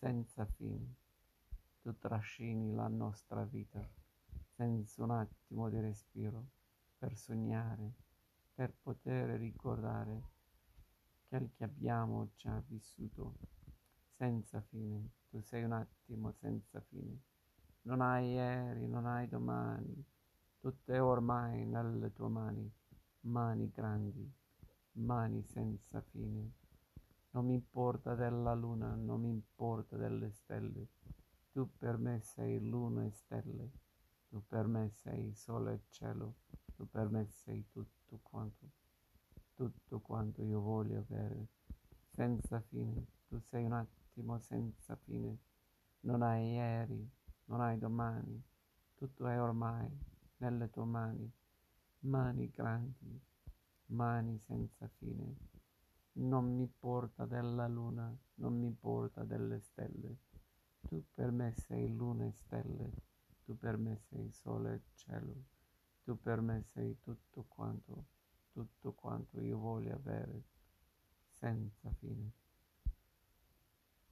senza fine. Tu trascini la nostra vita senza un attimo di respiro per sognare, per poter ricordare quel che abbiamo già vissuto senza fine. Tu sei un attimo senza fine. Non hai ieri, non hai domani, tutto è ormai nelle tue mani, mani grandi, mani senza fine. Non mi importa della luna, non mi importa delle stelle, tu per me sei luna e stelle, tu per me sei sole e cielo, tu per me sei tutto quanto, tutto quanto io voglio avere, senza fine, tu sei un attimo senza fine, non hai ieri, non hai domani, tutto è ormai nelle tue mani, mani grandi, mani senza fine. Non mi porta della luna, non mi porta delle stelle. Tu per me sei luna e stelle, tu per me sei sole e cielo, tu per me sei tutto quanto, tutto quanto io voglio avere, senza fine.